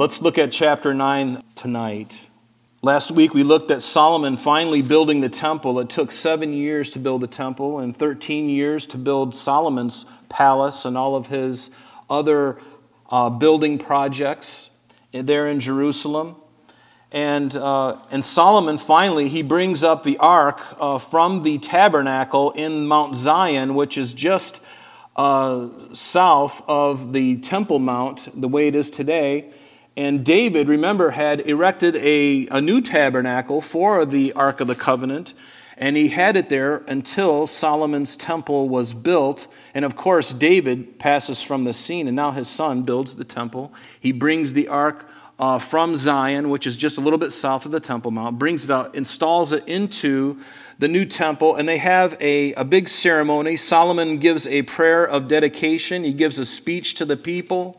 Let's look at chapter 9 tonight. Last week we looked at Solomon finally building the temple. It took seven years to build the temple and 13 years to build Solomon's palace and all of his other uh, building projects there in Jerusalem. And, uh, and Solomon finally, he brings up the ark uh, from the tabernacle in Mount Zion, which is just uh, south of the Temple Mount, the way it is today. And David, remember, had erected a, a new tabernacle for the Ark of the Covenant, and he had it there until Solomon's temple was built. And of course, David passes from the scene, and now his son builds the temple. He brings the ark uh, from Zion, which is just a little bit south of the Temple Mount, brings it out, installs it into the new temple, and they have a, a big ceremony. Solomon gives a prayer of dedication, he gives a speech to the people.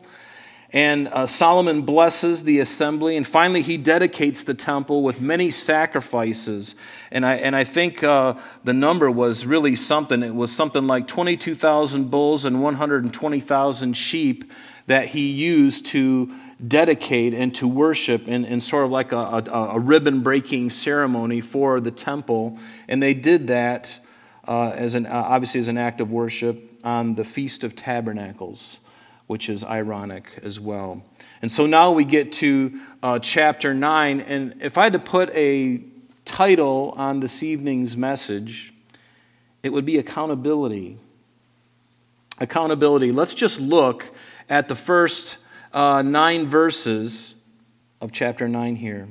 And uh, Solomon blesses the assembly, and finally he dedicates the temple with many sacrifices. And I, and I think uh, the number was really something. It was something like 22,000 bulls and 120,000 sheep that he used to dedicate and to worship in, in sort of like a, a, a ribbon breaking ceremony for the temple. And they did that uh, as an, obviously as an act of worship on the Feast of Tabernacles which is ironic as well. And so now we get to uh, chapter 9. And if I had to put a title on this evening's message, it would be accountability. Accountability. Let's just look at the first uh, nine verses of chapter 9 here.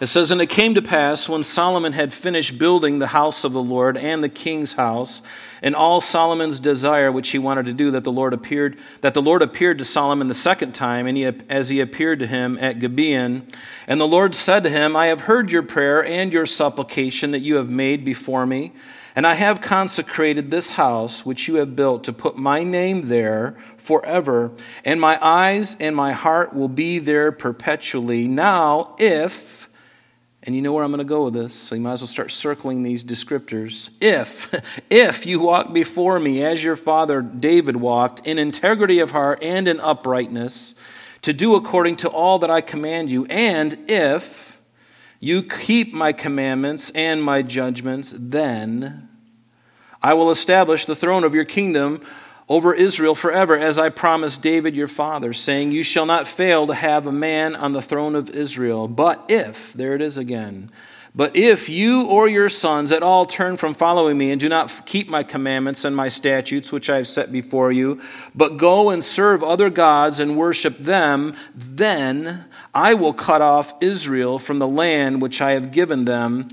It says, And it came to pass when Solomon had finished building the house of the Lord and the king's house, and all Solomon's desire which he wanted to do, that the Lord appeared, that the Lord appeared to Solomon the second time, and he, as he appeared to him at Gibeon. And the Lord said to him, I have heard your prayer and your supplication that you have made before me. And I have consecrated this house which you have built to put my name there forever, and my eyes and my heart will be there perpetually. Now, if and you know where I'm going to go with this, so you might as well start circling these descriptors. If, if you walk before me as your father David walked, in integrity of heart and in uprightness, to do according to all that I command you, and if you keep my commandments and my judgments, then I will establish the throne of your kingdom over Israel forever, as I promised David your father, saying, You shall not fail to have a man on the throne of Israel. But if, there it is again, but if you or your sons at all turn from following me and do not keep my commandments and my statutes, which I have set before you, but go and serve other gods and worship them, then I will cut off Israel from the land which I have given them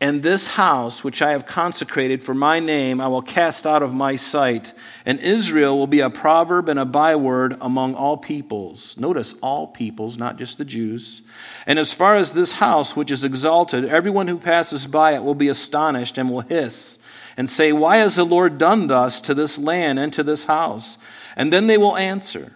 and this house, which I have consecrated for my name, I will cast out of my sight. And Israel will be a proverb and a byword among all peoples. Notice, all peoples, not just the Jews. And as far as this house, which is exalted, everyone who passes by it will be astonished and will hiss and say, Why has the Lord done thus to this land and to this house? And then they will answer,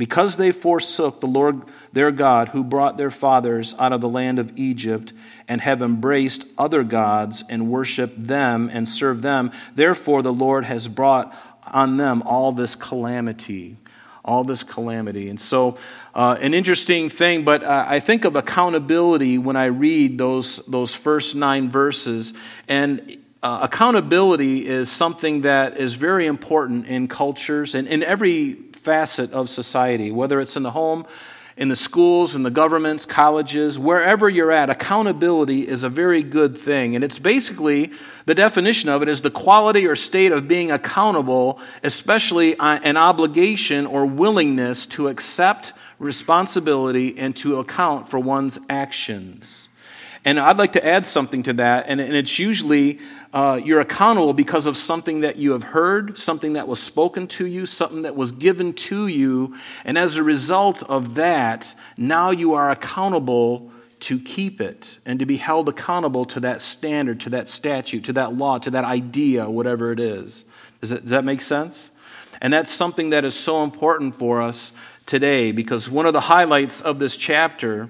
Because they forsook the Lord their God, who brought their fathers out of the land of Egypt, and have embraced other gods and worshiped them and served them. Therefore, the Lord has brought on them all this calamity. All this calamity. And so, uh, an interesting thing, but uh, I think of accountability when I read those, those first nine verses. And uh, accountability is something that is very important in cultures and in every facet of society, whether it's in the home, in the schools, in the governments, colleges, wherever you're at, accountability is a very good thing. And it's basically the definition of it is the quality or state of being accountable, especially uh, an obligation or willingness to accept responsibility and to account for one's actions. And I'd like to add something to that, and it's usually uh, you're accountable because of something that you have heard, something that was spoken to you, something that was given to you. And as a result of that, now you are accountable to keep it and to be held accountable to that standard, to that statute, to that law, to that idea, whatever it is. Does, does that make sense? And that's something that is so important for us today because one of the highlights of this chapter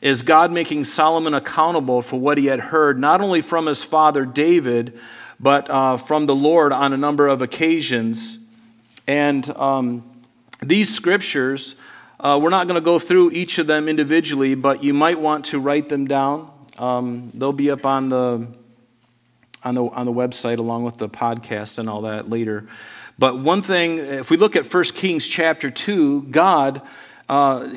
is God making Solomon accountable for what he had heard, not only from his father David, but uh, from the Lord on a number of occasions. And um, these scriptures Uh, we're not going to go through each of them individually, but you might want to write them down. Um, they'll be up on the, on, the, on the website along with the podcast and all that later. But one thing, if we look at 1 Kings chapter 2, God, uh,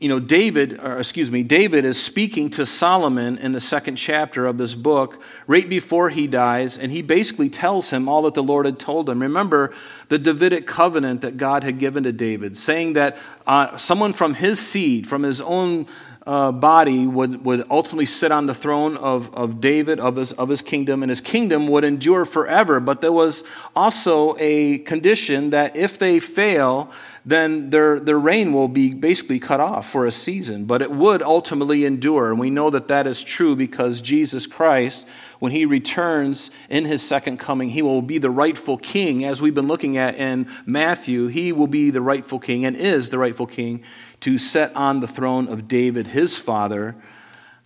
you know, David, or excuse me, David is speaking to Solomon in the second chapter of this book right before he dies, and he basically tells him all that the Lord had told him. Remember the Davidic covenant that God had given to David, saying that uh, someone from his seed, from his own uh, body would, would ultimately sit on the throne of, of David, of his, of his kingdom, and his kingdom would endure forever. But there was also a condition that if they fail, then their, their reign will be basically cut off for a season. But it would ultimately endure. And we know that that is true because Jesus Christ, when he returns in his second coming, he will be the rightful king. As we've been looking at in Matthew, he will be the rightful king and is the rightful king to set on the throne of David, his father,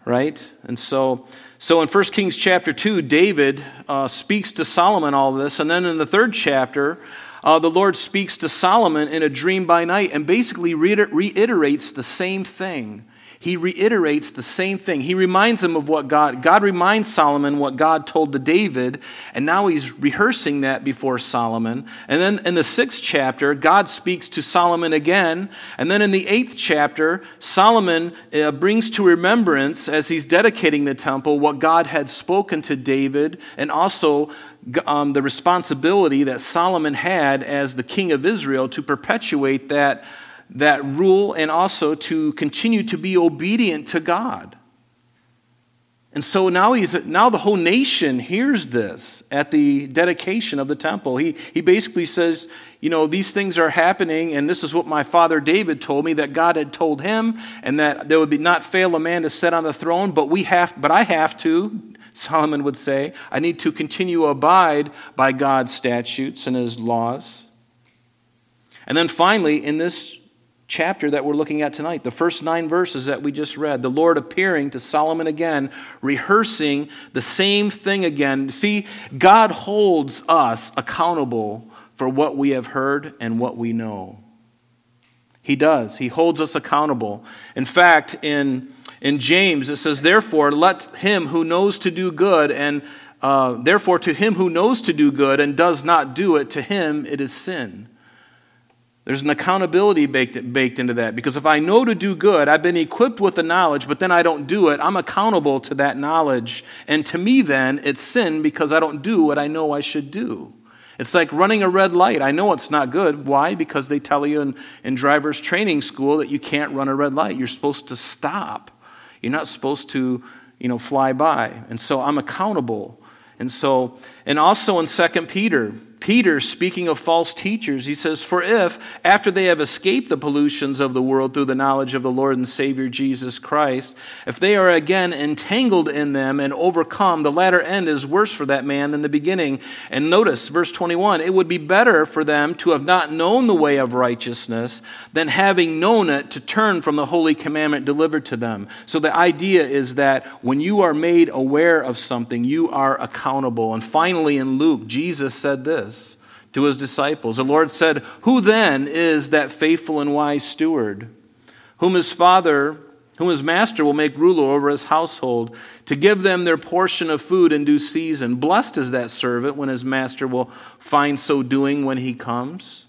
right? And so, so in 1 Kings chapter 2, David uh, speaks to Solomon all this. And then in the third chapter, uh, the Lord speaks to Solomon in a dream by night and basically reiterates the same thing he reiterates the same thing. He reminds him of what God, God reminds Solomon what God told to David, and now he's rehearsing that before Solomon. And then in the sixth chapter, God speaks to Solomon again. And then in the eighth chapter, Solomon uh, brings to remembrance, as he's dedicating the temple, what God had spoken to David, and also um, the responsibility that Solomon had as the king of Israel to perpetuate that that rule and also to continue to be obedient to God. And so now, he's, now the whole nation hears this at the dedication of the temple. He, he basically says, You know, these things are happening, and this is what my father David told me that God had told him, and that there would be not fail a man to sit on the throne, but, we have, but I have to, Solomon would say. I need to continue to abide by God's statutes and his laws. And then finally, in this chapter that we're looking at tonight, the first nine verses that we just read, the Lord appearing to Solomon again, rehearsing the same thing again. See, God holds us accountable for what we have heard and what we know. He does. He holds us accountable. In fact, in, in James, it says, Therefore, let him who knows to do good and uh, therefore, to him who knows to do good and does not do it, to him it is sin. There's an accountability baked, baked into that because if I know to do good, I've been equipped with the knowledge, but then I don't do it, I'm accountable to that knowledge. And to me, then, it's sin because I don't do what I know I should do. It's like running a red light. I know it's not good. Why? Because they tell you in, in driver's training school that you can't run a red light. You're supposed to stop. You're not supposed to, you know, fly by. And so I'm accountable. And so, and also in 2 Peter, Peter, speaking of false teachers, he says, For if, after they have escaped the pollutions of the world through the knowledge of the Lord and Savior Jesus Christ, if they are again entangled in them and overcome, the latter end is worse for that man than the beginning. And notice, verse 21 it would be better for them to have not known the way of righteousness than having known it to turn from the holy commandment delivered to them. So the idea is that when you are made aware of something, you are accountable. And finally, in Luke, Jesus said this to his disciples. The Lord said, Who then is that faithful and wise steward, whom his father, whom his master will make ruler over his household, to give them their portion of food in due season? Blessed is that servant when his master will find so doing when he comes.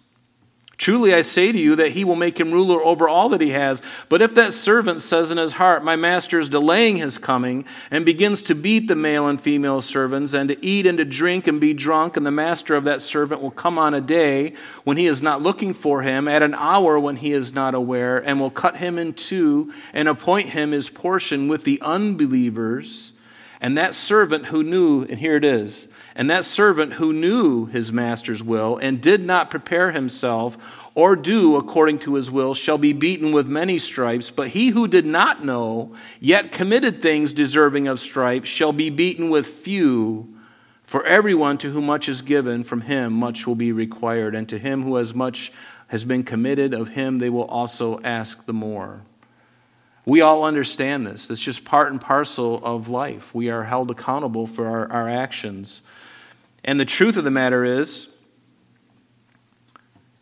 Truly I say to you that he will make him ruler over all that he has. But if that servant says in his heart, My master is delaying his coming, and begins to beat the male and female servants, and to eat and to drink and be drunk, and the master of that servant will come on a day when he is not looking for him, at an hour when he is not aware, and will cut him in two, and appoint him his portion with the unbelievers. And that servant who knew, and here it is, and that servant who knew his master's will and did not prepare himself or do according to his will shall be beaten with many stripes. But he who did not know, yet committed things deserving of stripes, shall be beaten with few. For everyone to whom much is given, from him much will be required. And to him who has much has been committed, of him they will also ask the more. We all understand this. It's just part and parcel of life. We are held accountable for our, our actions. And the truth of the matter is,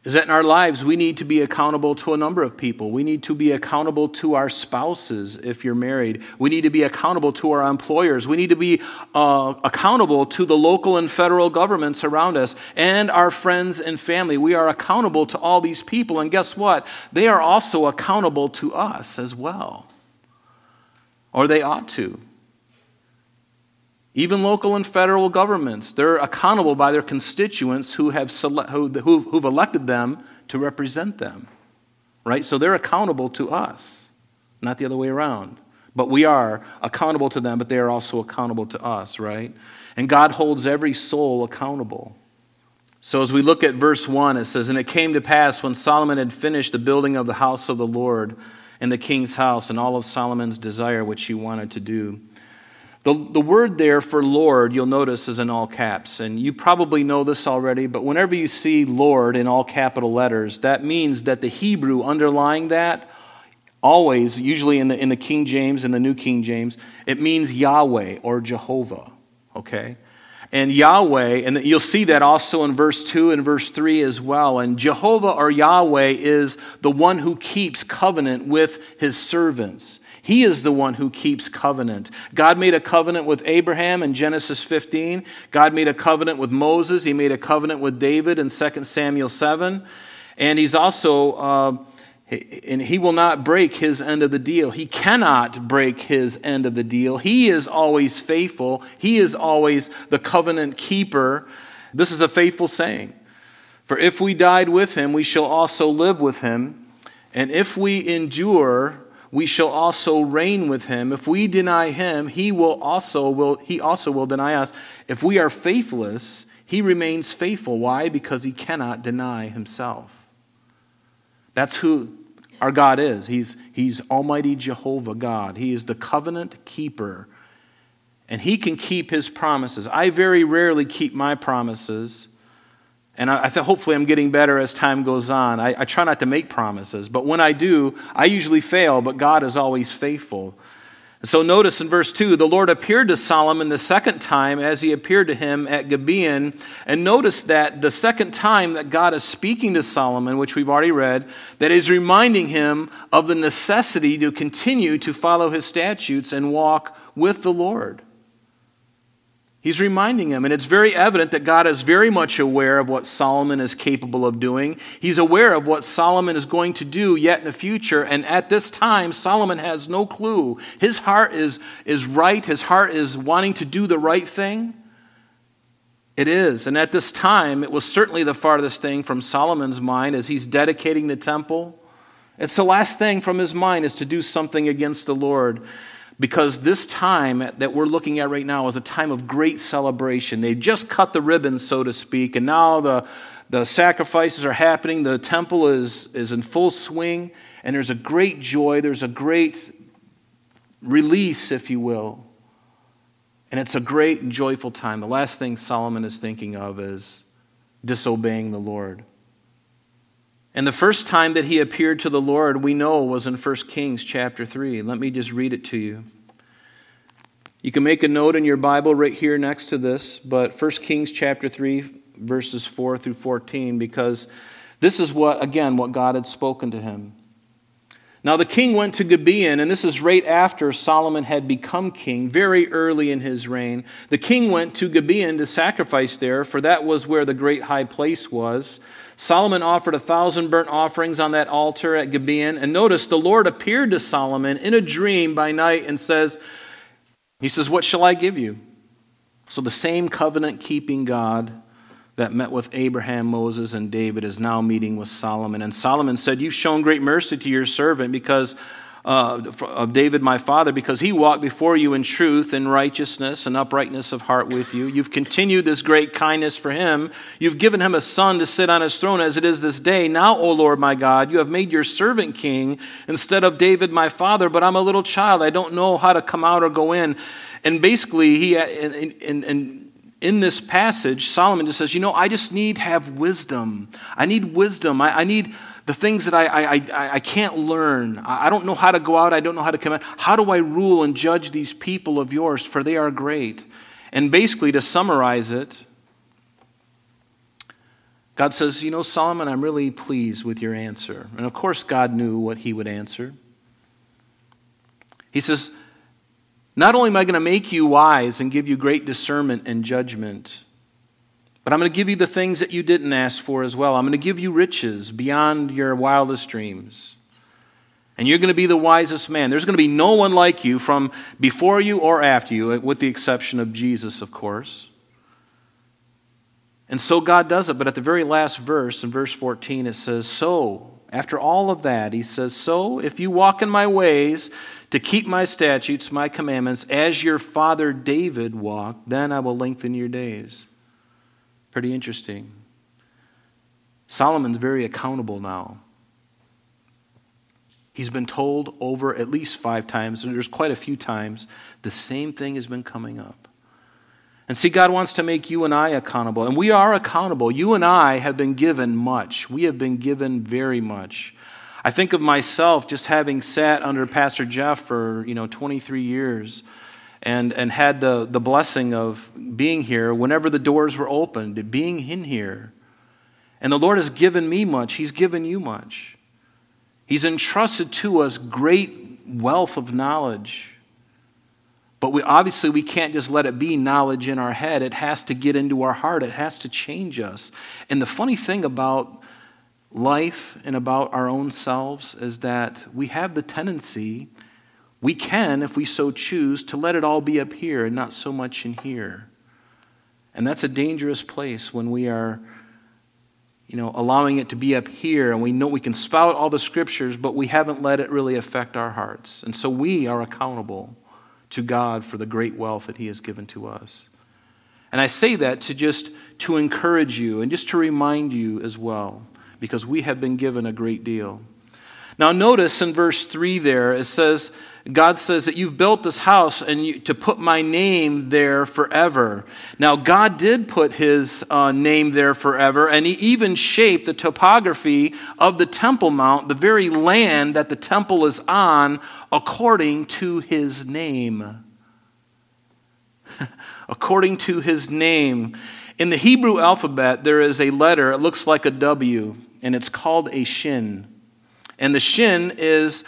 is that in our lives we need to be accountable to a number of people. We need to be accountable to our spouses if you're married. We need to be accountable to our employers. We need to be uh, accountable to the local and federal governments around us and our friends and family. We are accountable to all these people. And guess what? They are also accountable to us as well. Or they ought to. Even local and federal governments, they're accountable by their constituents who have sele- who, who, who've elected them to represent them. Right? So they're accountable to us, not the other way around. But we are accountable to them, but they are also accountable to us, right? And God holds every soul accountable. So as we look at verse 1, it says, And it came to pass when Solomon had finished the building of the house of the Lord and the king's house and all of Solomon's desire which he wanted to do the, the word there for Lord, you'll notice, is in all caps. And you probably know this already, but whenever you see Lord in all capital letters, that means that the Hebrew underlying that, always, usually in the, in the King James and the New King James, it means Yahweh or Jehovah. Okay? And Yahweh, and you'll see that also in verse 2 and verse 3 as well. And Jehovah or Yahweh is the one who keeps covenant with his servants. He is the one who keeps covenant. God made a covenant with Abraham in Genesis 15. God made a covenant with Moses. He made a covenant with David in 2 Samuel 7. And he's also, uh, and he will not break his end of the deal. He cannot break his end of the deal. He is always faithful. He is always the covenant keeper. This is a faithful saying. For if we died with him, we shall also live with him. And if we endure, we shall also reign with him. If we deny him, he will also will he also will deny us. If we are faithless, he remains faithful. Why? Because he cannot deny himself. That's who our God is. He's, he's Almighty Jehovah God. He is the covenant keeper. And he can keep his promises. I very rarely keep my promises. And I, I hopefully, I'm getting better as time goes on. I, I try not to make promises, but when I do, I usually fail, but God is always faithful. So notice in verse 2 the Lord appeared to Solomon the second time as he appeared to him at Gibeon. And notice that the second time that God is speaking to Solomon, which we've already read, that is reminding him of the necessity to continue to follow his statutes and walk with the Lord. He's reminding him, and it's very evident that God is very much aware of what Solomon is capable of doing. He's aware of what Solomon is going to do yet in the future, and at this time, Solomon has no clue. His heart is, is right, his heart is wanting to do the right thing. It is, and at this time, it was certainly the farthest thing from Solomon's mind as he's dedicating the temple. It's the last thing from his mind is to do something against the Lord because this time that we're looking at right now is a time of great celebration. They just cut the ribbon, so to speak, and now the, the sacrifices are happening. The temple is, is in full swing, and there's a great joy, there's a great release, if you will. And it's a great and joyful time. The last thing Solomon is thinking of is disobeying the Lord. And the first time that he appeared to the Lord, we know, was in 1 Kings chapter 3. Let me just read it to you. You can make a note in your Bible right here next to this, but 1 Kings chapter 3, verses 4 through 14, because this is what, again, what God had spoken to him. Now the king went to Gibeon, and this is right after Solomon had become king, very early in his reign. The king went to Gibeon to sacrifice there, for that was where the great high place was. Solomon offered a thousand burnt offerings on that altar at Gibeon. And notice the Lord appeared to Solomon in a dream by night and says, He says, What shall I give you? So the same covenant keeping God that met with Abraham, Moses, and David is now meeting with Solomon. And Solomon said, You've shown great mercy to your servant because uh, of David my father, because he walked before you in truth and righteousness and uprightness of heart with you. You've continued this great kindness for him. You've given him a son to sit on his throne as it is this day. Now, O Lord my God, you have made your servant king instead of David my father, but I'm a little child. I don't know how to come out or go in. And basically, he, and, in, in in this passage, Solomon just says, You know, I just need have wisdom. I need wisdom. I, I need the things that I, I, I, I can't learn. I don't know how to go out. I don't know how to come in. How do I rule and judge these people of yours? For they are great. And basically, to summarize it, God says, You know, Solomon, I'm really pleased with your answer. And of course, God knew what he would answer. He says, Not only am I going to make you wise and give you great discernment and judgment, but I'm going to give you the things that you didn't ask for as well. I'm going to give you riches beyond your wildest dreams. And you're going to be the wisest man. There's going to be no one like you from before you or after you, with the exception of Jesus, of course. And so God does it. But at the very last verse, in verse 14, it says, So, after all of that, he says, So, if you walk in my ways to keep my statutes, my commandments, as your father David walked, then I will lengthen your days. Pretty interesting. Solomon's very accountable now. He's been told over at least five times, and there's quite a few times, the same thing has been coming up. And see, God wants to make you and I accountable. And we are accountable. You and I have been given much. We have been given very much. I think of myself just having sat under Pastor Jeff for, you know, 23 years and, and had the, the blessing of being here whenever the doors were opened, being in here. And the Lord has given me much. He's given you much. He's entrusted to us great wealth of knowledge. But we, obviously, we can't just let it be knowledge in our head. It has to get into our heart, it has to change us. And the funny thing about life and about our own selves is that we have the tendency, we can, if we so choose, to let it all be up here and not so much in here. And that's a dangerous place when we are you know, allowing it to be up here, and we know we can spout all the scriptures, but we haven't let it really affect our hearts. And so we are accountable to God for the great wealth that He has given to us. And I say that to just to encourage you and just to remind you as well, because we have been given a great deal. Now, notice in verse 3 there, it says, God says that you've built this house and you, to put my name there forever. Now, God did put his uh, name there forever, and he even shaped the topography of the Temple Mount, the very land that the temple is on, according to his name. according to his name. In the Hebrew alphabet, there is a letter, it looks like a W, and it's called a shin. And the shin is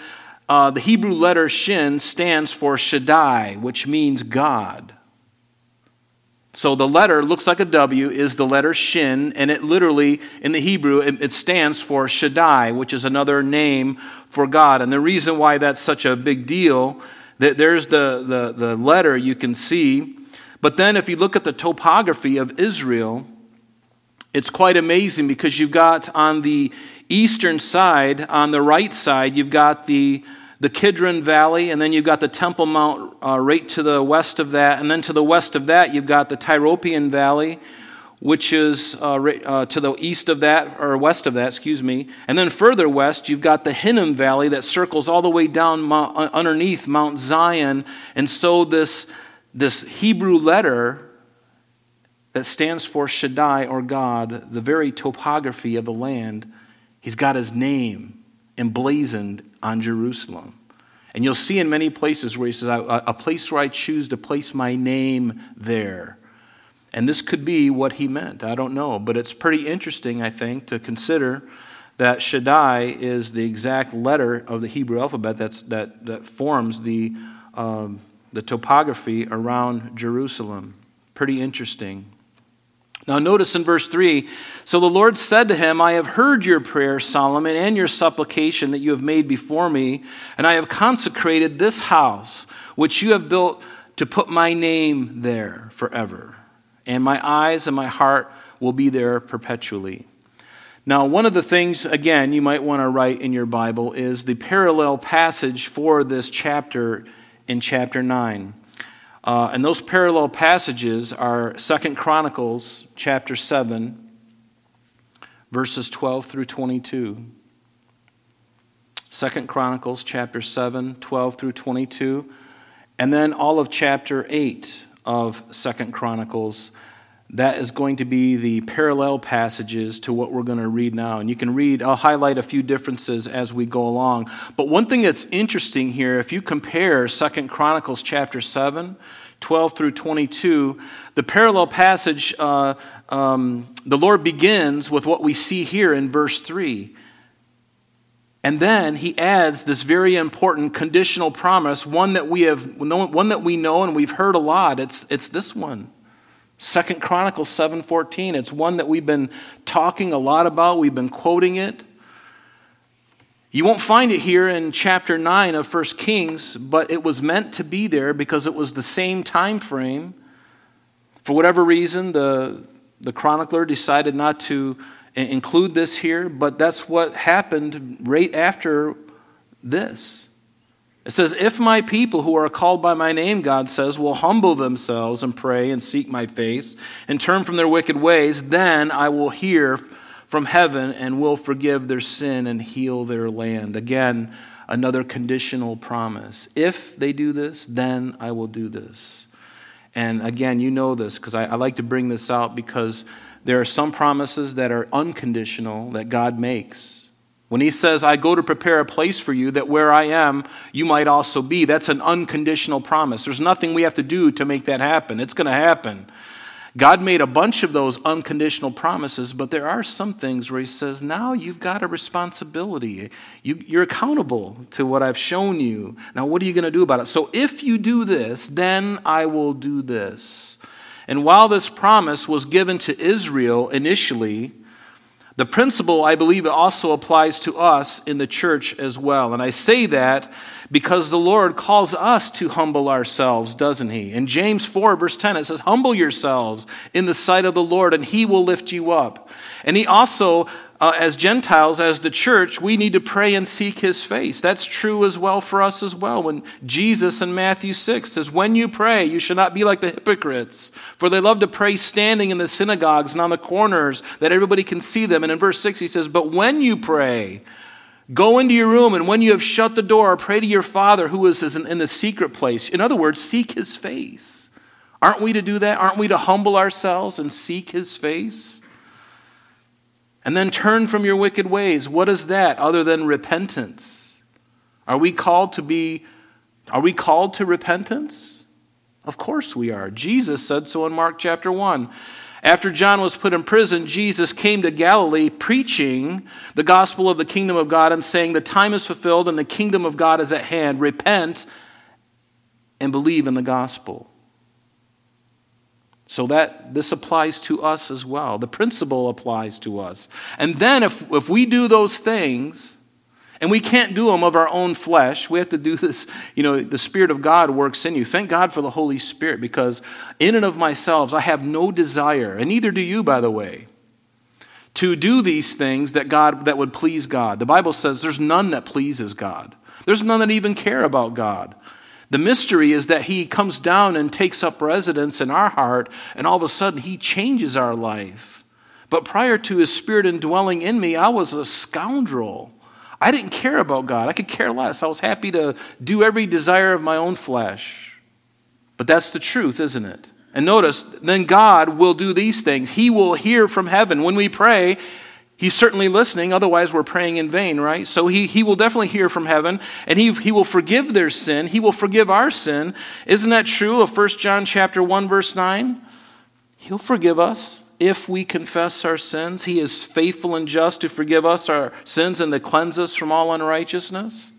uh, the Hebrew letter shin stands for Shaddai, which means God. So the letter looks like a W, is the letter shin, and it literally, in the Hebrew, it, it stands for Shaddai, which is another name for God. And the reason why that's such a big deal, that there's the, the, the letter you can see. But then if you look at the topography of Israel, it's quite amazing because you've got on the eastern side, on the right side, you've got the, the Kidron Valley, and then you've got the Temple Mount uh, right to the west of that. And then to the west of that, you've got the Tyropoeon Valley, which is uh, right, uh, to the east of that, or west of that, excuse me. And then further west, you've got the Hinnom Valley that circles all the way down Mount, uh, underneath Mount Zion. And so this, this Hebrew letter that stands for Shaddai or God, the very topography of the land, He's got his name emblazoned on Jerusalem. And you'll see in many places where he says, A place where I choose to place my name there. And this could be what he meant. I don't know. But it's pretty interesting, I think, to consider that Shaddai is the exact letter of the Hebrew alphabet that's, that, that forms the, um, the topography around Jerusalem. Pretty interesting. Now, notice in verse 3 So the Lord said to him, I have heard your prayer, Solomon, and your supplication that you have made before me, and I have consecrated this house, which you have built to put my name there forever. And my eyes and my heart will be there perpetually. Now, one of the things, again, you might want to write in your Bible is the parallel passage for this chapter in chapter 9. Uh, and those parallel passages are Second Chronicles chapter 7, verses 12 through 22. Second Chronicles chapter 7, 12 through 22. And then all of chapter 8 of Second Chronicles. That is going to be the parallel passages to what we're going to read now. And you can read, I'll highlight a few differences as we go along. But one thing that's interesting here, if you compare Second Chronicles chapter 7, 12 through 22, the parallel passage, uh, um, the Lord begins with what we see here in verse 3. And then he adds this very important conditional promise, one that we have, one that we know and we've heard a lot. It's, it's this one. Second Chronicles 7:14. It's one that we've been talking a lot about. We've been quoting it. You won't find it here in chapter 9 of 1 Kings, but it was meant to be there because it was the same time frame. For whatever reason, the, the chronicler decided not to include this here, but that's what happened right after this. It says, If my people who are called by my name, God says, will humble themselves and pray and seek my face and turn from their wicked ways, then I will hear from heaven and will forgive their sin and heal their land. Again, another conditional promise. If they do this, then I will do this. And again, you know this because I, I like to bring this out because there are some promises that are unconditional that God makes. When he says, I go to prepare a place for you, that where I am, you might also be, that's an unconditional promise. There's nothing we have to do to make that happen. It's going to happen. God made a bunch of those unconditional promises, but there are some things where he says, now you've got a responsibility. You, are accountable to what I've shown you. Now, what are you going to do about it? So, if you do this, then I will do this. And while this promise was given to Israel initially, the principle, I believe, also applies to us in the church as well. And I say that because the Lord calls us to humble ourselves, doesn't He? In James 4, verse 10, it says, Humble yourselves in the sight of the Lord, and He will lift you up. And He also uh, as Gentiles, as the church, we need to pray and seek his face. That's true as well for us as well. When Jesus in Matthew 6 says, When you pray, you should not be like the hypocrites, for they love to pray standing in the synagogues and on the corners that everybody can see them. And in verse 6, he says, But when you pray, Go into your room, and when you have shut the door, pray to your Father who is in the secret place. In other words, seek his face. Aren't we to do that? Aren't we to humble ourselves and seek his face? And then turn from your wicked ways. What is that other than repentance? Are we called to be are we called to repentance? Of course we are. Jesus said so in Mark chapter 1. After John was put in prison, Jesus came to Galilee preaching the gospel of the kingdom of God and saying, The time is fulfilled and the kingdom of God is at hand. Repent and believe in the gospel. So that this applies to us as well. The principle applies to us. And then if, if we do those things, and we can't do them of our own flesh, we have to do this, you know, the Spirit of God works in you. Thank God for the Holy Spirit, because in and of myself, I have no desire, and neither do you, by the way, to do these things that God that would please God. The Bible says there's none that pleases God. There's none that even care about God. The mystery is that He comes down and takes up residence in our heart, and all of a sudden He changes our life. But prior to His Spirit indwelling in me, I was a scoundrel. I didn't care about God. I could care less. I was happy to do every desire of my own flesh. But that's the truth, isn't it? And notice, then God will do these things. He will hear from heaven. When we pray, He's certainly listening, otherwise, we're praying in vain, right? So he, he will definitely hear from heaven, and he, he will forgive their sin. He will forgive our sin. Isn't that true of 1 John chapter 1, verse 9? He'll forgive us if we confess our sins. He is faithful and just to forgive us our sins and to cleanse us from all unrighteousness,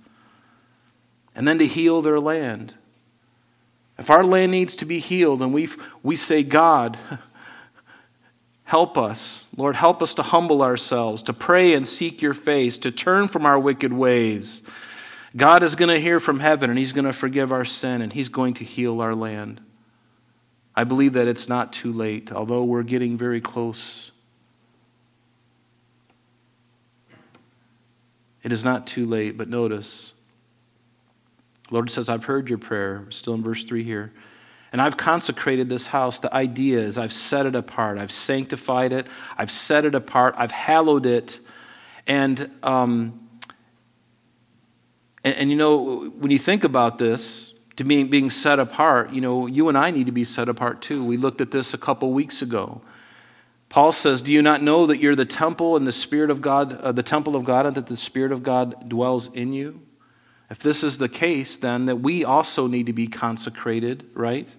and then to heal their land. If our land needs to be healed, and we we say, God, Help us, Lord, help us to humble ourselves, to pray and seek your face, to turn from our wicked ways. God is going to hear from heaven and he's going to forgive our sin and he's going to heal our land. I believe that it's not too late, although we're getting very close. It is not too late, but notice. Lord says, I've heard your prayer. Still in verse 3 here. And I've consecrated this house. The idea is I've set it apart. I've sanctified it. I've set it apart. I've hallowed it. And, um, and, and you know, when you think about this, to being, being set apart, you know, you and I need to be set apart too. We looked at this a couple weeks ago. Paul says, Do you not know that you're the temple and the Spirit of God, uh, the temple of God, and that the Spirit of God dwells in you? If this is the case, then that we also need to be consecrated, right?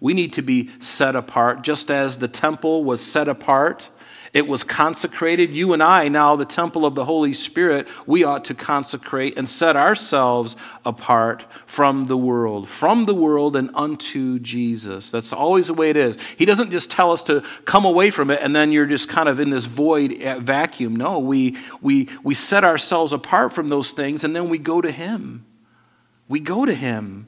We need to be set apart, just as the temple was set apart it was consecrated. You and I, now the temple of the Holy Spirit, we ought to consecrate and set ourselves apart from the world, from the world and unto Jesus. That's always the way it is. He doesn't just tell us to come away from it and then you're just kind of in this void uh, vacuum. No, we, we, we set ourselves apart from those things and then we go to Him. We go to Him.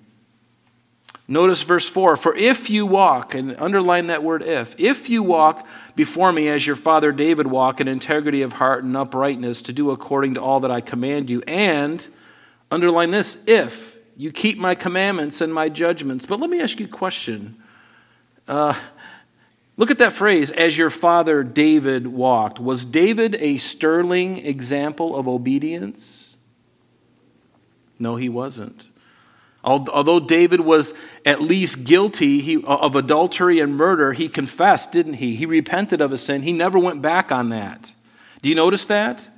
Notice verse 4 For if you walk, and underline that word if, if you walk before me as your father David walked in integrity of heart and uprightness to do according to all that I command you, and underline this, if you keep my commandments and my judgments. But let me ask you a question. Uh, look at that phrase, as your father David walked. Was David a sterling example of obedience? No, he wasn't. Although David was at least guilty of adultery and murder, he confessed, didn't he? He repented of his sin. He never went back on that. Do you notice that?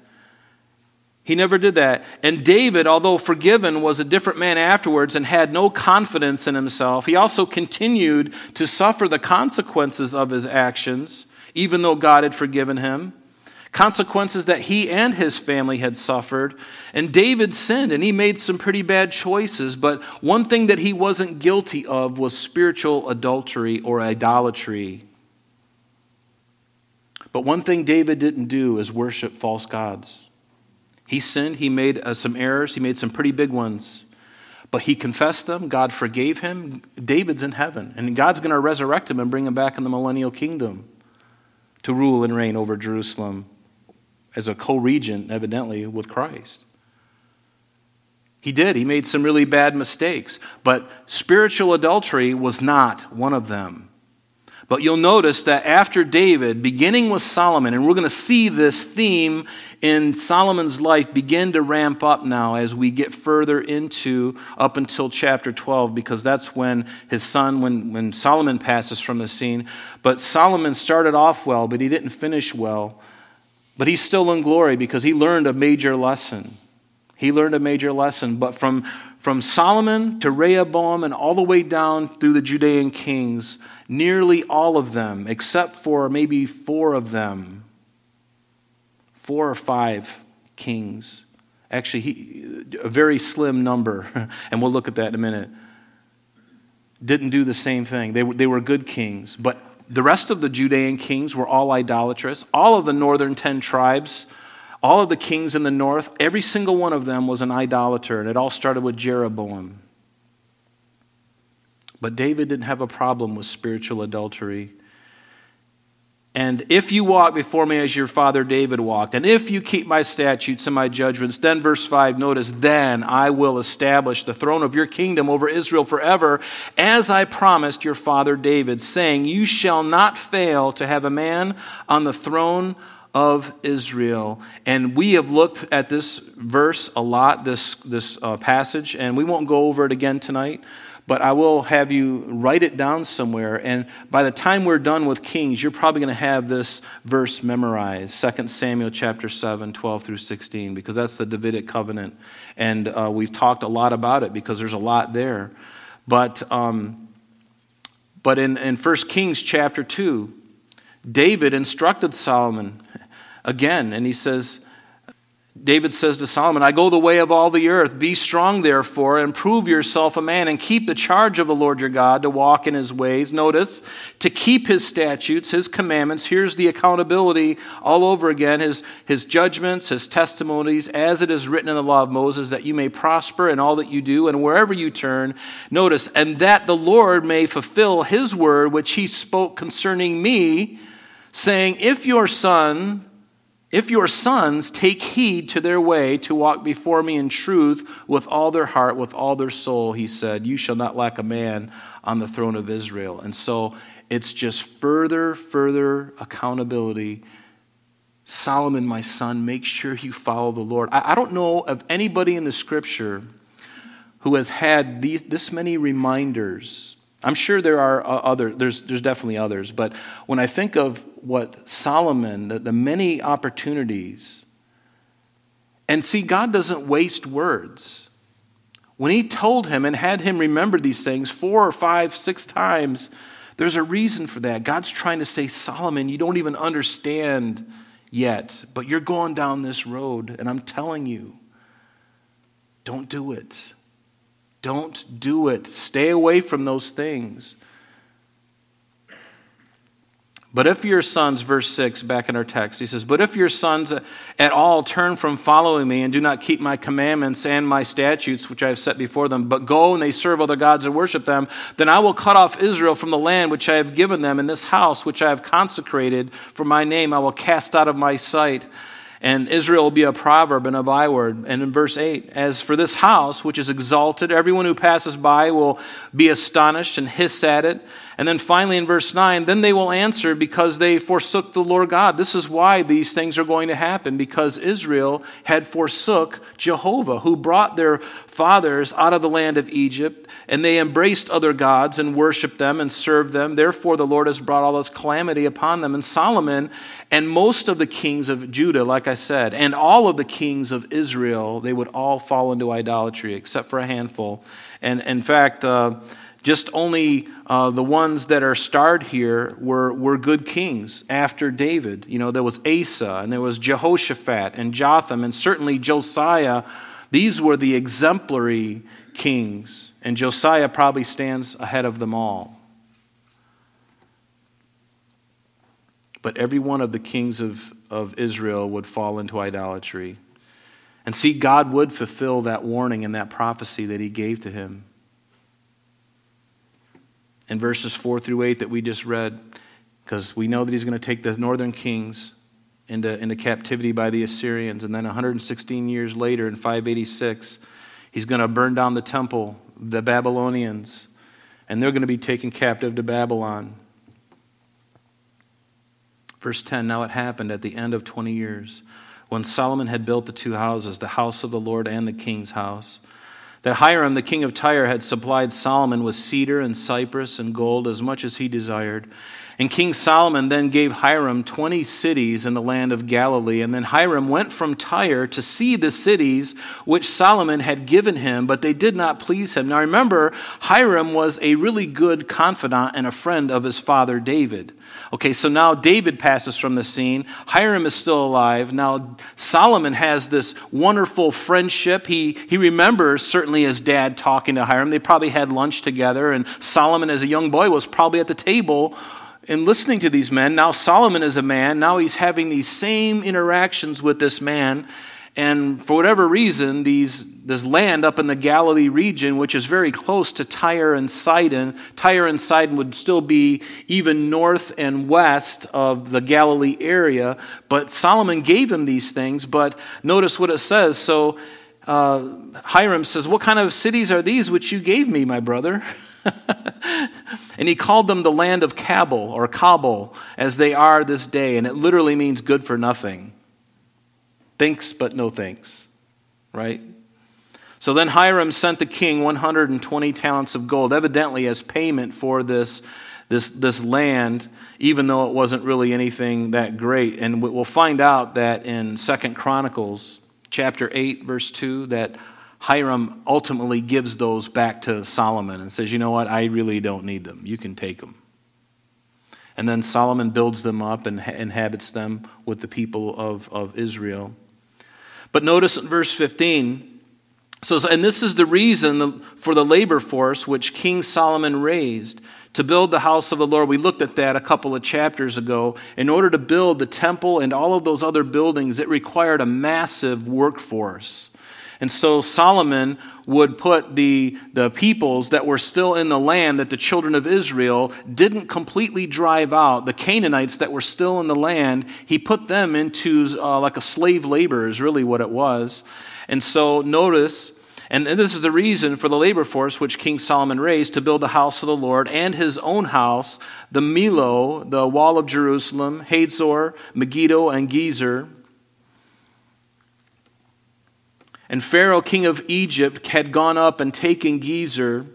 He never did that. And David, although forgiven, was a different man afterwards and had no confidence in himself. He also continued to suffer the consequences of his actions, even though God had forgiven him consequences that he and his family had suffered. And David sinned and he made some pretty bad choices, but one thing that he wasn't guilty of was spiritual adultery or idolatry. But one thing David didn't do is worship false gods. He sinned, he made uh, some errors, he made some pretty big ones. But he confessed them, God forgave him. David's in heaven, and God's going to resurrect him and bring him back in the millennial kingdom to rule and reign over Jerusalem as a co regent, evidently, with Christ. He did. He made some really bad mistakes, but spiritual adultery was not one of them. But you'll notice that after David, beginning with Solomon, and we're going to see this theme in Solomon's life begin to ramp up now as we get further into up until chapter 12, because that's when his son, when, when Solomon passes from the scene. But Solomon started off well, but he didn't finish well. But he's still in glory because he learned a major lesson. He learned a major lesson. But from, from Solomon to Rehoboam and all the way down through the Judean kings, nearly all of them, except for maybe four of them, four or five kings, actually, he, a very slim number, and we'll look at that in a minute, didn't do the same thing. They, they were good kings. But the rest of the Judean kings were all idolatrous. All of the northern 10 tribes, all of the kings in the north, every single one of them was an idolater, and it all started with Jeroboam. But David didn't have a problem with spiritual adultery. And if you walk before me as your father David walked, and if you keep my statutes and my judgments, then verse 5, notice, then I will establish the throne of your kingdom over Israel forever, as I promised your father David, saying, You shall not fail to have a man on the throne of Israel. And we have looked at this verse a lot, this, this uh, passage, and we won't go over it again tonight but I will have you write it down somewhere. And by the time we're done with Kings, you're probably going to have this verse memorized 2 Samuel chapter 7, 12 through 16, because that's the Davidic covenant. And uh, we've talked a lot about it because there's a lot there. But, um, but in, in 1 Kings chapter 2, David instructed Solomon again, and he says, David says to Solomon, I go the way of all the earth. Be strong, therefore, and prove yourself a man, and keep the charge of the Lord your God to walk in his ways. Notice, to keep his statutes, his commandments. Here's the accountability all over again his, his judgments, his testimonies, as it is written in the law of Moses, that you may prosper in all that you do and wherever you turn. Notice, and that the Lord may fulfill his word which he spoke concerning me, saying, If your son, if your sons take heed to their way to walk before me in truth with all their heart, with all their soul, he said, you shall not lack a man on the throne of Israel. And so it's just further, further accountability. Solomon, my son, make sure you follow the Lord. I, don't know of anybody in the scripture who has had these, this many reminders. I'm sure there are uh, other, there's, there's definitely others, but when I think of what Solomon, the, the many opportunities, and see, God doesn't waste words. When he told him and had him remember these things four or five, six times, there's a reason for that. God's trying to say, Solomon, you don't even understand yet, but you're going down this road, and I'm telling you, don't do it. Don't do it. Stay away from those things. But if your sons, verse 6, back in our text, he says, But if your sons at all turn from following me and do not keep my commandments and my statutes, which I have set before them, but go and they serve other gods and worship them, then I will cut off Israel from the land which I have given them, and this house which I have consecrated for my name I will cast out of my sight and Israel will be a proverb and a byword. And in verse 8, as for this house which is exalted, everyone who passes by will be astonished and hiss at it. And then finally in verse 9, then they will answer because they forsook the Lord God. This is why these things are going to happen, because Israel had forsook Jehovah, who brought their fathers out of the land of Egypt, and they embraced other gods and worshiped them and served them. Therefore, the Lord has brought all this calamity upon them. And Solomon and most of the kings of Judah, like I said, and all of the kings of Israel, they would all fall into idolatry, except for a handful. And in fact, uh, just only uh, the ones that are starred here were, were good kings after David. You know, there was Asa, and there was Jehoshaphat, and Jotham, and certainly Josiah. These were the exemplary kings, and Josiah probably stands ahead of them all. But every one of the kings of, of Israel would fall into idolatry. And see, God would fulfill that warning and that prophecy that he gave to him in verses 4 through 8 that we just read, because we know that he's going to take the northern kings into, into captivity by the Assyrians. And then 116 years later, in 586, he's going to burn down the temple, the Babylonians, and they're going to be taken captive to Babylon. Verse 10 Now it happened at the end of 20 years, when Solomon had built the two houses, the house of the Lord and the king's house that Hiram, the king of Tyre, had supplied Solomon with cedar and cypress and gold as much as he desired. And King Solomon then gave Hiram 20 cities in the land of Galilee. And then Hiram went from Tyre to see the cities which Solomon had given him, but they did not please him. Now remember, Hiram was a really good confidant and a friend of his father David. Okay, so now David passes from the scene. Hiram is still alive. Now Solomon has this wonderful friendship. He, he remembers certainly his dad talking to Hiram. They probably had lunch together, and Solomon, as a young boy, was probably at the table and listening to these men. Now Solomon is a man. Now he's having these same interactions with this man. And for whatever reason, these, this land up in the Galilee region, which is very close to Tyre and Sidon, Tyre and Sidon would still be even north and west of the Galilee area. But Solomon gave him these things. But notice what it says. So uh, Hiram says, What kind of cities are these which you gave me, my brother? and he called them the land of Cabul or Kabul, as they are this day. And it literally means good for nothing. Thanks, but no thanks, right? So then Hiram sent the king 120 talents of gold, evidently as payment for this, this, this land, even though it wasn't really anything that great. And we'll find out that in Second Chronicles chapter 8, verse 2, that Hiram ultimately gives those back to Solomon and says, You know what? I really don't need them. You can take them. And then Solomon builds them up and inhabits them with the people of, of Israel. But notice in verse 15, so, and this is the reason for the labor force which King Solomon raised to build the house of the Lord. We looked at that a couple of chapters ago. In order to build the temple and all of those other buildings, it required a massive workforce. And so Solomon would put the, the peoples that were still in the land that the children of Israel didn't completely drive out, the Canaanites that were still in the land, he put them into uh, like a slave labor, is really what it was. And so notice, and this is the reason for the labor force which King Solomon raised to build the house of the Lord and his own house, the Millo, the wall of Jerusalem, Hazor, Megiddo, and Gezer And Pharaoh, king of Egypt, had gone up and taken Gezer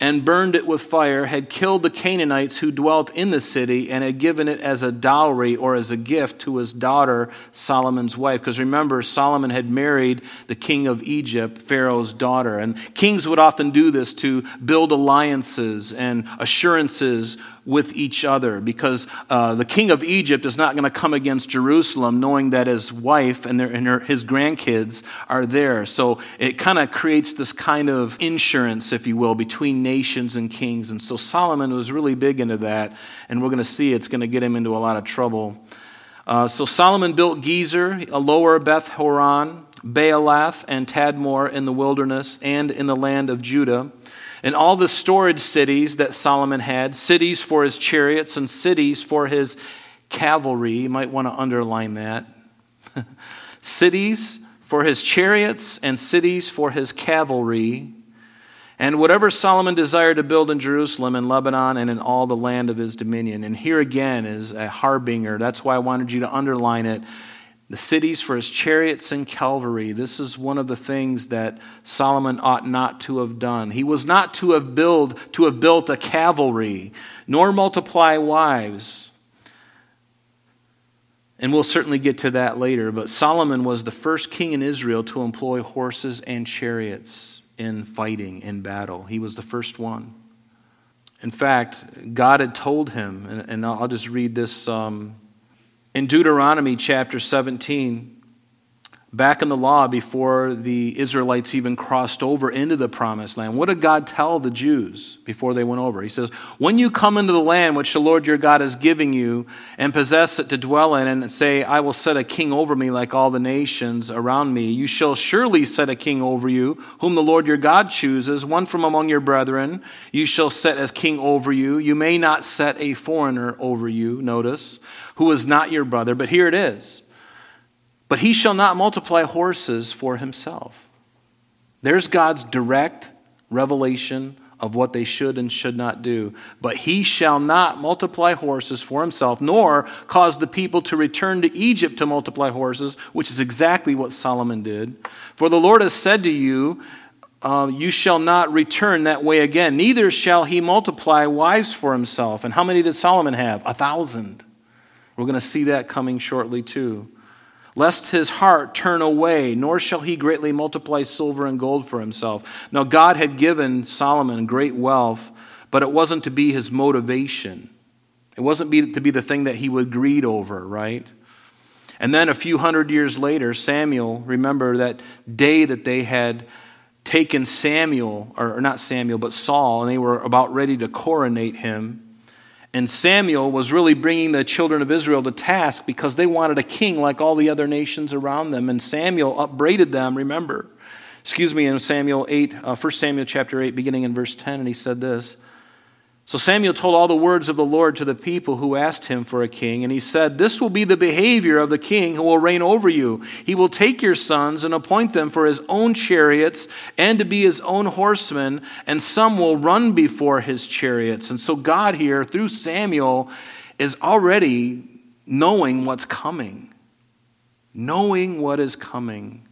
and burned it with fire, had killed the Canaanites who dwelt in the city, and had given it as a dowry or as a gift to his daughter, Solomon's wife. Because remember, Solomon had married the king of Egypt, Pharaoh's daughter. And kings would often do this to build alliances and assurances with each other because uh, the king of Egypt is not going to come against Jerusalem knowing that his wife and, their, and her, his grandkids are there. So it kind of creates this kind of insurance, if you will, between nations and kings. And so Solomon was really big into that, and we're going to see it's going to get him into a lot of trouble. Uh, so Solomon built Gezer, a lower Beth Horon, Baalath, and Tadmor in the wilderness and in the land of Judah and all the storage cities that Solomon had, cities for his chariots and cities for his cavalry. You might want to underline that. cities for his chariots and cities for his cavalry. And whatever Solomon desired to build in Jerusalem and Lebanon and in all the land of his dominion. And here again is a harbinger. That's why I wanted you to underline it the cities for his chariots and cavalry. This is one of the things that Solomon ought not to have done. He was not to have build to have built a cavalry, nor multiply wives. And we'll certainly get to that later, but Solomon was the first king in Israel to employ horses and chariots in fighting, in battle. He was the first one. In fact, God had told him, and, I'll just read this um, in Deuteronomy chapter 17, back in the law before the Israelites even crossed over into the promised land, what did God tell the Jews before they went over? He says, When you come into the land which the Lord your God is giving you and possess it to dwell in, and say, I will set a king over me like all the nations around me, you shall surely set a king over you, whom the Lord your God chooses, one from among your brethren, you shall set as king over you. You may not set a foreigner over you, notice who is not your brother, but here it is. But he shall not multiply horses for himself. There's God's direct revelation of what they should and should not do. But he shall not multiply horses for himself, nor cause the people to return to Egypt to multiply horses, which is exactly what Solomon did. For the Lord has said to you, uh, You shall not return that way again, neither shall he multiply wives for himself. And how many did Solomon have? A thousand. We're going to see that coming shortly too. Lest his heart turn away, nor shall he greatly multiply silver and gold for himself. Now, God had given Solomon great wealth, but it wasn't to be his motivation. It wasn't be, to be the thing that he would greed over, right? And then a few hundred years later, Samuel, remember that day that they had taken Samuel, or not Samuel, but Saul, and they were about ready to coronate him. And Samuel was really bringing the children of Israel to task because they wanted a king like all the other nations around them. And Samuel upbraided them, remember. Excuse me, in Samuel 8, uh, 1 Samuel chapter 8, beginning in verse 10, and he said this so Samuel told all the words of the Lord to the people who asked him for a king, and he said, This will be the behavior of the king who will reign over you. He will take your sons and appoint them for his own chariots and to be his own horsemen, and some will run before his chariots. And so God here, through Samuel, is already knowing what's coming, knowing what is coming.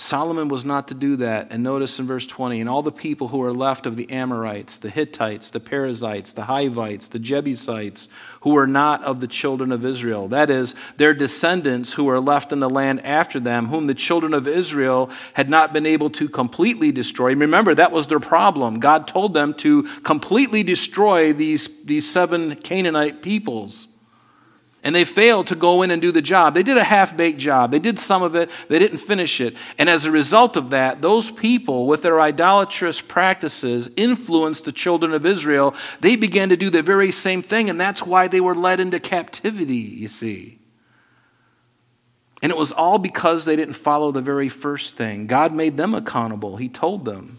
Solomon was not to do that. And notice in verse 20, and all the people who were left of the Amorites, the Hittites, the Perizzites, the Hivites, the Jebusites, who were not of the children of Israel. That is, their descendants who were left in the land after them, whom the children of Israel had not been able to completely destroy. Remember, that was their problem. God told them to completely destroy these, these seven Canaanite peoples. And they failed to go in and do the job. They did a half baked job. They did some of it, they didn't finish it. And as a result of that, those people, with their idolatrous practices, influenced the children of Israel. They began to do the very same thing, and that's why they were led into captivity, you see. And it was all because they didn't follow the very first thing. God made them accountable, He told them.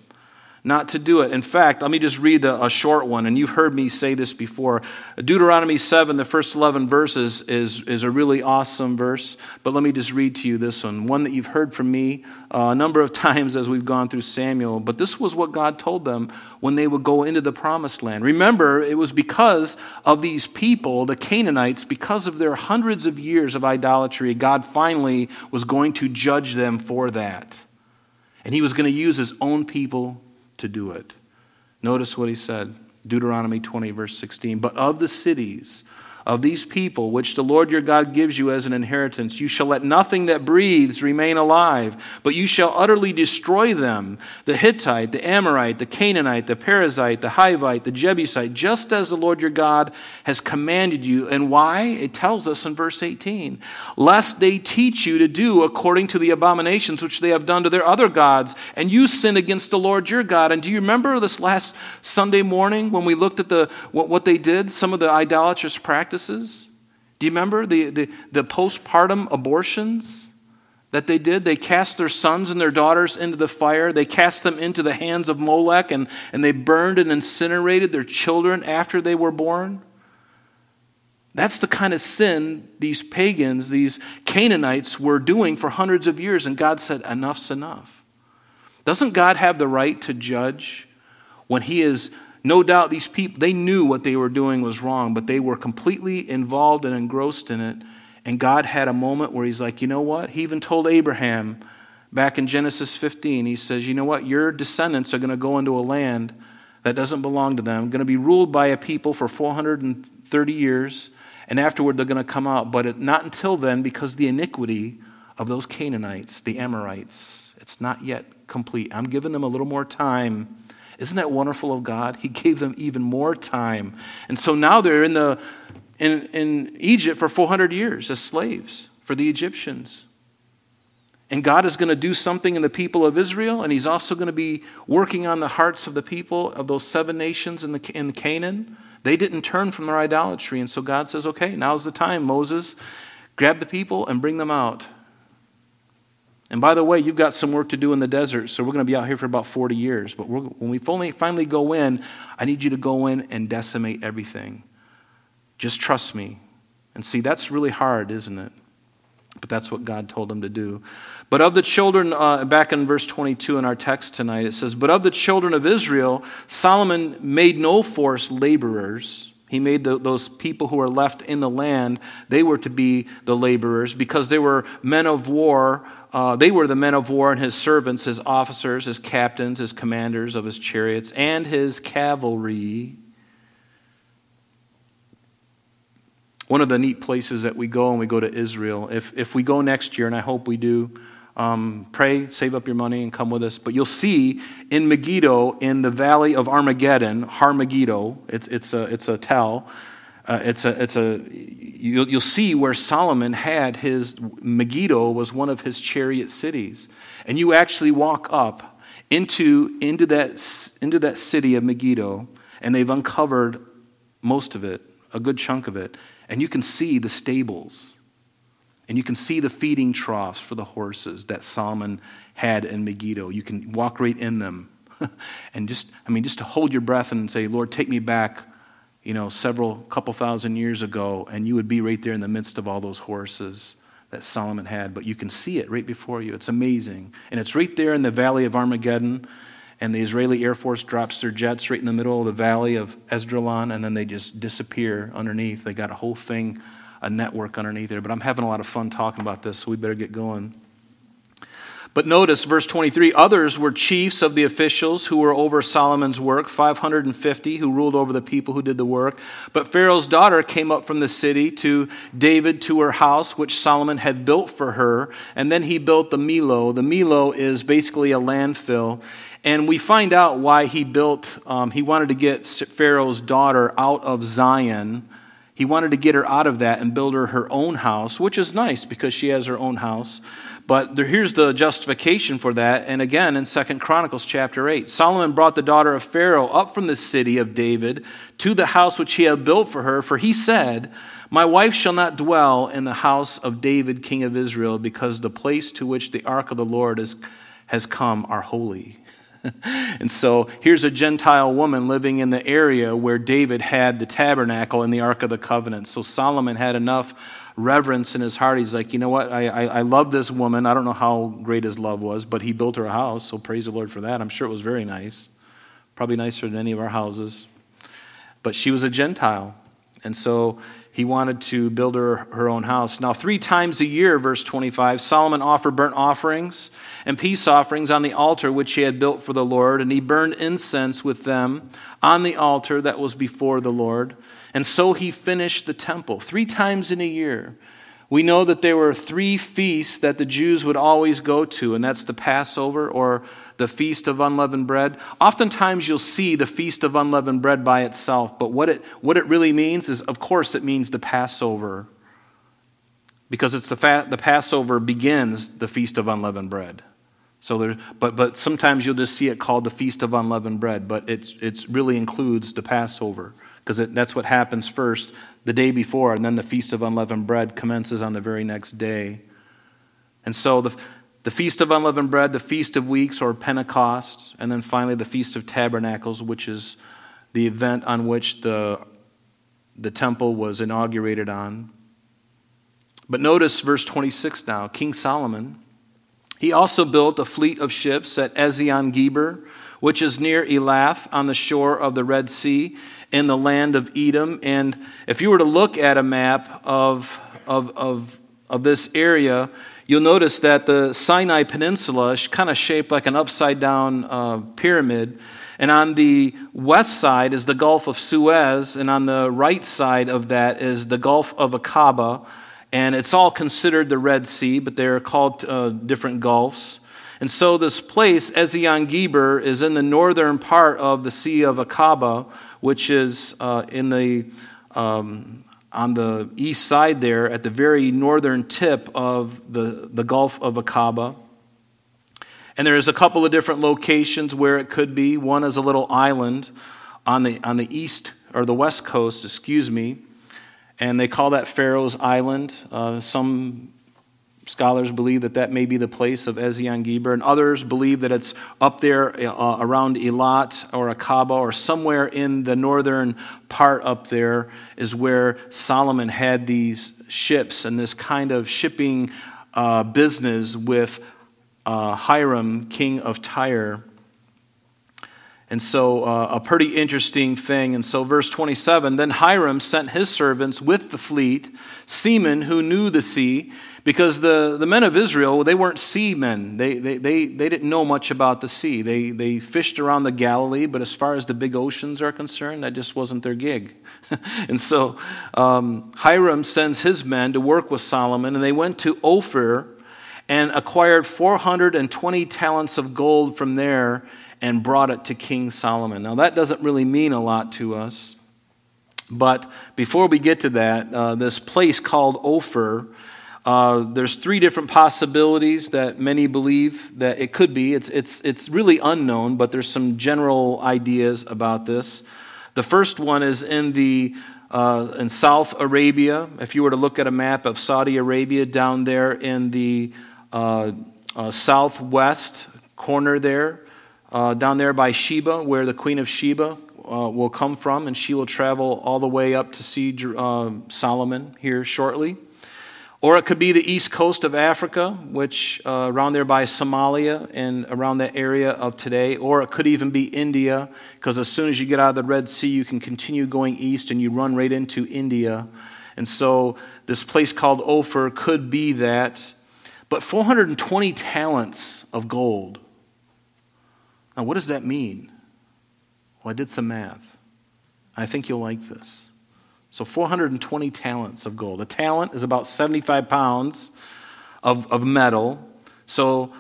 Not to do it. In fact, let me just read a short one, and you've heard me say this before. Deuteronomy 7, the first 11 verses, is, is a really awesome verse, but let me just read to you this one. One that you've heard from me uh, a number of times as we've gone through Samuel, but this was what God told them when they would go into the promised land. Remember, it was because of these people, the Canaanites, because of their hundreds of years of idolatry, God finally was going to judge them for that. And he was going to use his own people to do it. Notice what he said Deuteronomy 20, verse 16. But of the cities, of these people, which the Lord your God gives you as an inheritance. You shall let nothing that breathes remain alive, but you shall utterly destroy them the Hittite, the Amorite, the Canaanite, the Perizzite, the Hivite, the Jebusite, just as the Lord your God has commanded you. And why? It tells us in verse 18 lest they teach you to do according to the abominations which they have done to their other gods, and you sin against the Lord your God. And do you remember this last Sunday morning when we looked at the, what, what they did, some of the idolatrous practices? Practices? Do you remember the, the, the postpartum abortions that they did? They cast their sons and their daughters into the fire. They cast them into the hands of Molech and, and they burned and incinerated their children after they were born. That's the kind of sin these pagans, these Canaanites, were doing for hundreds of years, and God said, Enough's enough. Doesn't God have the right to judge when He is no doubt these people, they knew what they were doing was wrong, but they were completely involved and engrossed in it. And God had a moment where He's like, you know what? He even told Abraham back in Genesis 15, He says, you know what? Your descendants are going to go into a land that doesn't belong to them, going to be ruled by a people for 430 years, and afterward they're going to come out. But it, not until then, because the iniquity of those Canaanites, the Amorites, it's not yet complete. I'm giving them a little more time isn't that wonderful of God? He gave them even more time. And so now they're in, the, in, in Egypt for 400 years as slaves for the Egyptians. And God is going to do something in the people of Israel, and He's also going to be working on the hearts of the people of those seven nations in, the, in Canaan. They didn't turn from their idolatry, and so God says, okay, now's the time, Moses. Grab the people and bring them out. And by the way, you've got some work to do in the desert, so we're going to be out here for about 40 years. But when we finally, finally go in, I need you to go in and decimate everything. Just trust me. And see, that's really hard, isn't it? But that's what God told him to do. But of the children, uh, back in verse 22 in our text tonight, it says, But of the children of Israel, Solomon made no forced laborers. He made the, those people who were left in the land, they were to be the laborers because they were men of war uh, they were the men of war and his servants, his officers, his captains, his commanders of his chariots, and his cavalry. One of the neat places that we go and we go to Israel, if, if we go next year, and I hope we do, um, pray, save up your money, and come with us. But you'll see in Megiddo, in the valley of Armageddon, Har Megiddo, it's, it's, a, it's a tell, uh, it's a, it's a you'll, you'll see where Solomon had his, Megiddo was one of his chariot cities. And you actually walk up into, into, that, into that city of Megiddo, and they've uncovered most of it, a good chunk of it. And you can see the stables. And you can see the feeding troughs for the horses that Solomon had in Megiddo. You can walk right in them. and just, I mean, just to hold your breath and say, Lord, take me back you know, several couple thousand years ago, and you would be right there in the midst of all those horses that Solomon had, but you can see it right before you. It's amazing. And it's right there in the valley of Armageddon, and the Israeli Air Force drops their jets right in the middle of the valley of Esdraelon, and then they just disappear underneath. They got a whole thing, a network underneath there. But I'm having a lot of fun talking about this, so we better get going. But notice verse 23 others were chiefs of the officials who were over Solomon's work, 550 who ruled over the people who did the work. But Pharaoh's daughter came up from the city to David to her house, which Solomon had built for her. And then he built the Millo. The Millo is basically a landfill. And we find out why he built, um, he wanted to get Pharaoh's daughter out of Zion. He wanted to get her out of that and build her her own house, which is nice because she has her own house. But there, here's the justification for that. And again, in Second Chronicles chapter 8, Solomon brought the daughter of Pharaoh up from the city of David to the house which he had built for her. For he said, My wife shall not dwell in the house of David, king of Israel, because the place to which the ark of the Lord is, has come are holy. and so here's a Gentile woman living in the area where David had the tabernacle and the Ark of the Covenant. So Solomon had enough reverence in his heart. He's like, you know what? I, I, I love this woman. I don't know how great his love was, but he built her a house. So praise the Lord for that. I'm sure it was very nice. Probably nicer than any of our houses. But she was a Gentile. And so he wanted to build her her own house. Now, three times a year, verse 25, Solomon offered burnt offerings and peace offerings on the altar which he had built for the Lord, and he burned incense with them on the altar that was before the Lord. And so he finished the temple three times in a year. We know that there were three feasts that the Jews would always go to, and that's the Passover or the Feast of Unleavened Bread. Oftentimes you'll see the Feast of Unleavened Bread by itself, but what it, what it really means is, of course, it means the Passover. Because it's the, fa- the Passover begins the Feast of Unleavened Bread. So there, but, but sometimes you'll just see it called the Feast of Unleavened Bread, but it's, it's really includes the Passover because that's what happens first the day before, and then the Feast of Unleavened Bread commences on the very next day. And so the, the Feast of Unleavened Bread, the Feast of Weeks or Pentecost, and then finally the Feast of Tabernacles, which is the event on which the, the temple was inaugurated on. But notice verse 26 now King Solomon. He also built a fleet of ships at Ezion Geber, which is near Elath on the shore of the Red Sea in the land of Edom. And if you were to look at a map of, of, of, of this area, you'll notice that the Sinai Peninsula is kind of shaped like an upside down uh, pyramid. And on the west side is the Gulf of Suez, and on the right side of that is the Gulf of Aqaba. And it's all considered the Red Sea, but they're called uh, different gulfs. And so this place, Ezion Geber, is in the northern part of the Sea of Aqaba, which is uh, in the um, on the east side there at the very northern tip of the, the Gulf of Aqaba. And there's a couple of different locations where it could be. One is a little island on the, on the east or the west coast, excuse me, and they call that Pharaoh's Island. Uh, some Scholars believe that that may be the place of Ezion Geber, and others believe that it's up there uh, around Elat or Aqaba or somewhere in the northern part up there is where Solomon had these ships and this kind of shipping uh, business with uh, Hiram, king of Tyre. And so, uh, a pretty interesting thing. And so, verse 27 Then Hiram sent his servants with the fleet, seamen who knew the sea because the, the men of Israel, they weren't seamen. They, they, they, they didn't know much about the sea. They, they fished around the Galilee, but as far as the big oceans are concerned, that just wasn't their gig. and so um, Hiram sends his men to work with Solomon, and they went to Ophir and acquired 420 talents of gold from there and brought it to King Solomon. Now, that doesn't really mean a lot to us. But before we get to that, uh, this place called Ophir uh, there's three different possibilities that many believe that it could be. It's, it's, it's really unknown, but there's some general ideas about this. The first one is in the uh, in South Arabia. If you were to look at a map of Saudi Arabia down there in the uh, uh southwest corner there, uh, down there by Sheba, where the Queen of Sheba uh, will come from, and she will travel all the way up to see Solomon here shortly. Or it could be the east coast of Africa, which uh, around there by Somalia and around that area of today. Or it could even be India, because as soon as you get out of the Red Sea, you can continue going east and you run right into India. And so this place called Ophir could be that. But 420 talents of gold. Now, what does that mean? Well, I did some math. I think you'll like this. So 420 talents of gold. A talent is about 75 pounds of, of metal. So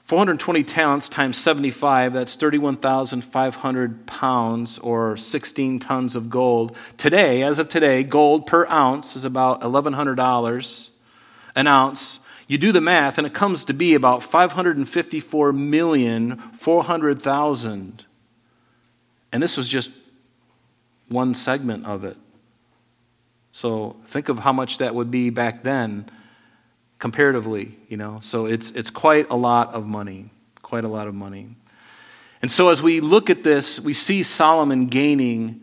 420 talents times 75, that's 31,500 pounds or 16 tons of gold. Today, as of today, gold per ounce is about $1,100 an ounce. You do the math, and it comes to be about 554,400,000. And this was just one segment of it. So think of how much that would be back then comparatively, you know. So it's, it's quite a lot of money, quite a lot of money. And so, as we look at this, we see Solomon gaining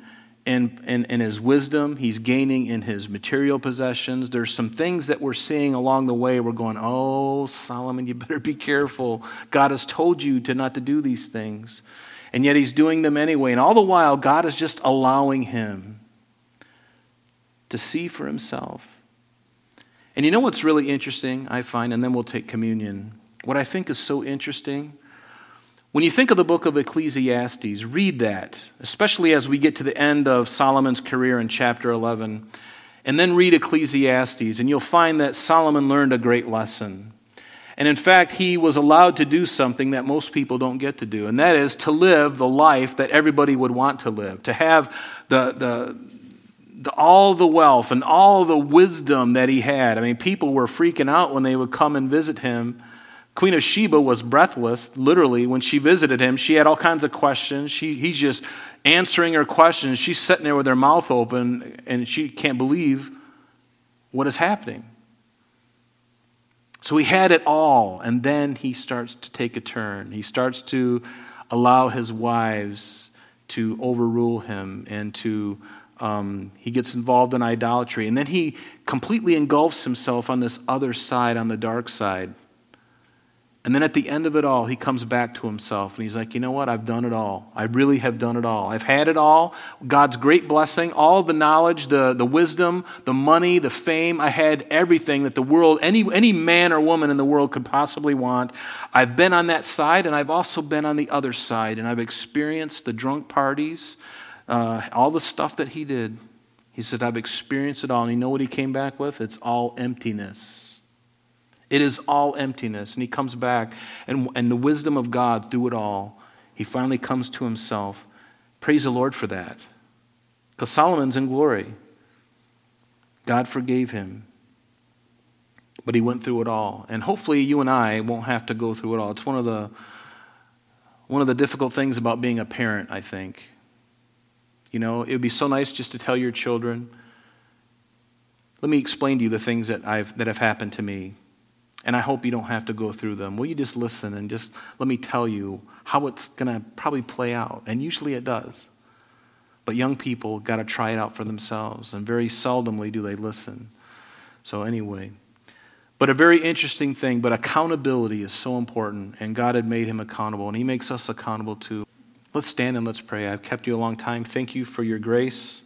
in, in, in, his wisdom, he's gaining in his material possessions. There's some things that we're seeing along the way. We're going, Oh, Solomon, you better be careful. God has told you to not to do these things. And yet he's doing them anyway. And all the while, God is just allowing him to see for himself. And you know what's really interesting, I find, and then we'll take communion. What I think is so interesting when you think of the book of Ecclesiastes, read that, especially as we get to the end of Solomon's career in chapter 11. And then read Ecclesiastes, and you'll find that Solomon learned a great lesson. And in fact, he was allowed to do something that most people don't get to do, and that is to live the life that everybody would want to live, to have the, the, the, all the wealth and all the wisdom that he had. I mean, people were freaking out when they would come and visit him Queen of Sheba was breathless, literally. When she visited him, she had all kinds of questions. She, he's just answering her questions. She's sitting there with her mouth open, and she can't believe what is happening. So he had it all, and then he starts to take a turn. He starts to allow his wives to overrule him and to um, he gets involved in idolatry and then he completely engulfs himself on this other side on the dark side and then at the end of it all, he comes back to himself and he's like, you know what? I've done it all. I really have done it all. I've had it all. God's great blessing, all the knowledge, the, the wisdom, the money, the fame. I had everything that the world, any, any man or woman in the world could possibly want. I've been on that side and I've also been on the other side and I've experienced the drunk parties, uh, all the stuff that he did. He said, I've experienced it all. And you know what he came back with? It's all emptiness. It is all emptiness. And he comes back, and, and the wisdom of God through it all, he finally comes to himself. Praise the Lord for that. Because Solomon's in glory. God forgave him. But he went through it all. And hopefully you and I won't have to go through it all. It's one of the one of the difficult things about being a parent, I think. You know, it would be so nice just to tell your children, let me explain to you the things that, I've, that have happened to me. And I hope you don't have to go through them. Will you just listen and just let me tell you how it's going to probably play out? And usually it does. But young people got to try it out for themselves, and very seldomly do they listen. So, anyway. But a very interesting thing, but accountability is so important, and God had made him accountable, and he makes us accountable too. Let's stand and let's pray. I've kept you a long time. Thank you for your grace.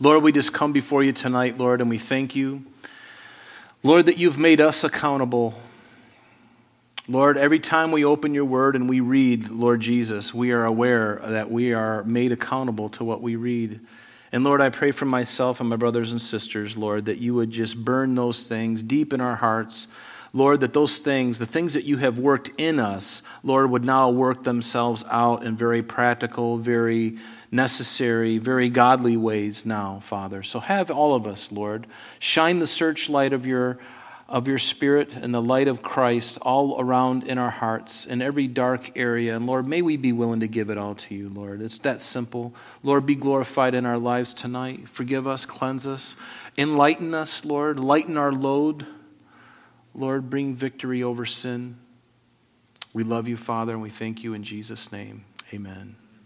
Lord, we just come before you tonight, Lord, and we thank you. Lord, that you've made us accountable. Lord, every time we open your word and we read, Lord Jesus, we are aware that we are made accountable to what we read. And Lord, I pray for myself and my brothers and sisters, Lord, that you would just burn those things deep in our hearts. Lord, that those things, the things that you have worked in us, Lord, would now work themselves out in very practical, very necessary, very godly ways now, Father. So have all of us, Lord. Shine the searchlight of your of your spirit and the light of Christ all around in our hearts, in every dark area. And Lord, may we be willing to give it all to you, Lord. It's that simple. Lord, be glorified in our lives tonight. Forgive us, cleanse us, enlighten us, Lord. Lighten our load. Lord, bring victory over sin. We love you, Father, and we thank you in Jesus' name. Amen.